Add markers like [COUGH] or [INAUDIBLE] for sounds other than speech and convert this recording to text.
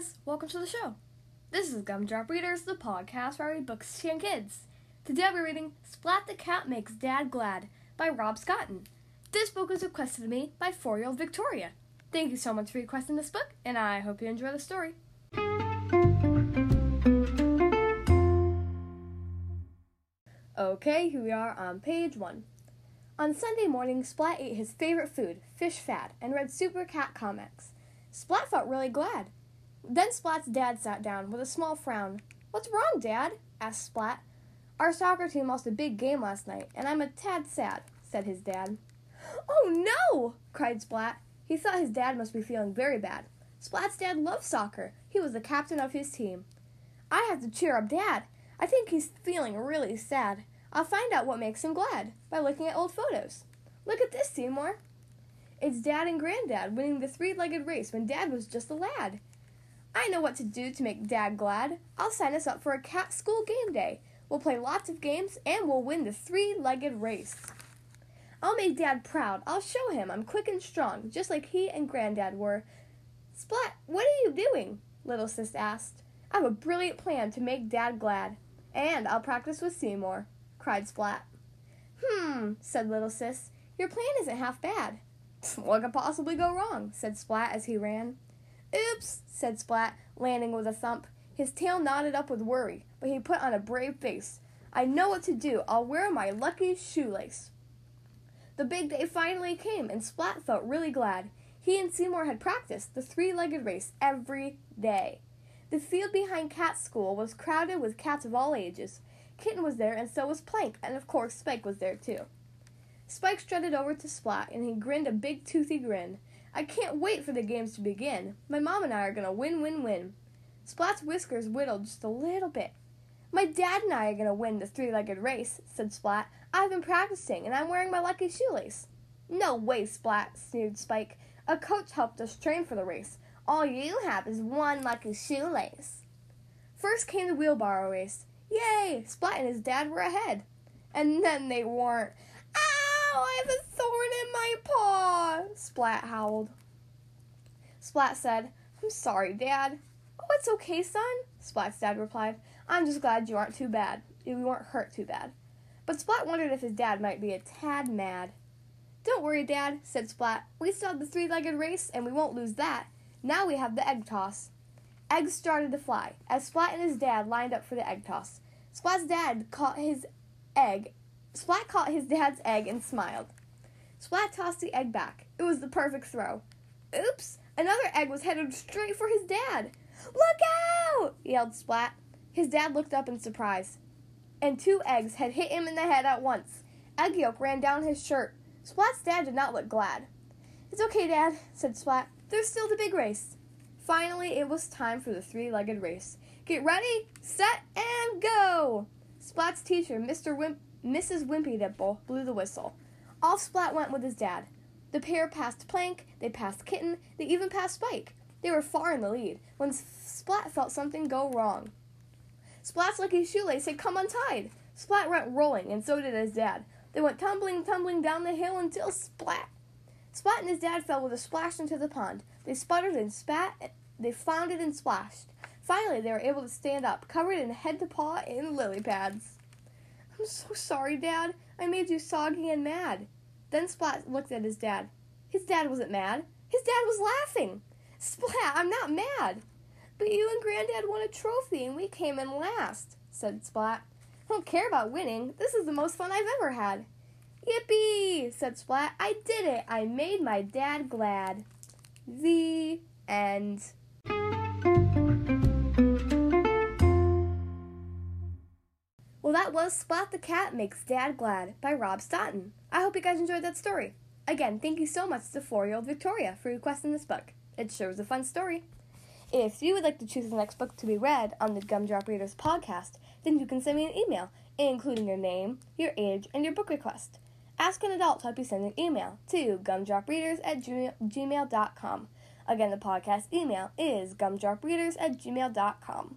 guys, welcome to the show. This is Gumdrop Readers, the podcast where I read books to young kids. Today I'll be reading Splat the Cat Makes Dad Glad by Rob Scotton. This book was requested to me by four year old Victoria. Thank you so much for requesting this book, and I hope you enjoy the story. Okay, here we are on page one. On Sunday morning, Splat ate his favorite food, fish fat, and read Super Cat comics. Splat felt really glad. Then Splat's dad sat down with a small frown. What's wrong, Dad? asked Splat. Our soccer team lost a big game last night, and I'm a tad sad, said his dad. Oh no! cried Splat. He thought his dad must be feeling very bad. Splat's dad loved soccer. He was the captain of his team. I have to cheer up Dad. I think he's feeling really sad. I'll find out what makes him glad by looking at old photos. Look at this, Seymour. It's Dad and Granddad winning the three legged race when Dad was just a lad. I know what to do to make Dad glad. I'll sign us up for a cat school game day. We'll play lots of games and we'll win the three legged race. I'll make Dad proud. I'll show him I'm quick and strong, just like he and Granddad were. Splat, what are you doing? Little Sis asked. I have a brilliant plan to make Dad glad. And I'll practice with Seymour, cried Splat. Hmm, said Little Sis. Your plan isn't half bad. [LAUGHS] what could possibly go wrong? said Splat as he ran. Oops, said Splat, landing with a thump. His tail knotted up with worry, but he put on a brave face. I know what to do. I'll wear my lucky shoelace. The big day finally came, and Splat felt really glad. He and Seymour had practiced the three legged race every day. The field behind Cat School was crowded with cats of all ages. Kitten was there, and so was Plank, and of course Spike was there too. Spike strutted over to Splat, and he grinned a big toothy grin. I can't wait for the games to begin. My mom and I are gonna win, win, win. Splat's whiskers whittled just a little bit. My dad and I are gonna win the three legged race, said Splat. I've been practicing, and I'm wearing my lucky shoelace. No way, Splat, sneered Spike. A coach helped us train for the race. All you have is one lucky shoelace. First came the wheelbarrow race. Yay! Splat and his dad were ahead. And then they weren't. Ow! I have a thorn in my paw! Splat howled. Splat said, I'm sorry, Dad. Oh, it's okay, son, Splat's dad replied. I'm just glad you aren't too bad. You weren't hurt too bad. But Splat wondered if his dad might be a tad mad. Don't worry, Dad, said Splat. We still have the three legged race, and we won't lose that. Now we have the egg toss. Eggs started to fly as Splat and his dad lined up for the egg toss. Splat's dad caught his egg. Splat caught his dad's egg and smiled. Splat tossed the egg back. It was the perfect throw. Oops! Another egg was headed straight for his dad. Look out! yelled Splat. His dad looked up in surprise. And two eggs had hit him in the head at once. Egg yolk ran down his shirt. Splat's dad did not look glad. It's okay, Dad, said Splat. There's still the big race. Finally, it was time for the three legged race. Get ready, set, and go! Splat's teacher, Mr. Wimp, Mrs. Wimpydimple, blew the whistle. Off Splat went with his dad. The pair passed Plank, they passed Kitten, they even passed Spike. They were far in the lead when Splat felt something go wrong. Splat's lucky shoelace had come untied. Splat went rolling, and so did his dad. They went tumbling, tumbling down the hill until splat. Splat and his dad fell with a splash into the pond. They sputtered and spat, they floundered and splashed. Finally, they were able to stand up, covered in head to paw in lily pads. I'm so sorry, Dad. I made you soggy and mad. Then Splat looked at his dad. His dad wasn't mad. His dad was laughing. Splat, I'm not mad. But you and Granddad won a trophy and we came in last, said Splat. I don't care about winning. This is the most fun I've ever had. Yippee! said Splat. I did it. I made my dad glad. The end. Well, that was Splat the Cat Makes Dad Glad by Rob Scotton. I hope you guys enjoyed that story. Again, thank you so much to four year old Victoria for requesting this book. It sure was a fun story. If you would like to choose the next book to be read on the Gumdrop Readers podcast, then you can send me an email, including your name, your age, and your book request. Ask an adult to help you send an email to gumdropreaders at gmail.com. Again, the podcast email is gumdropreaders at gmail.com.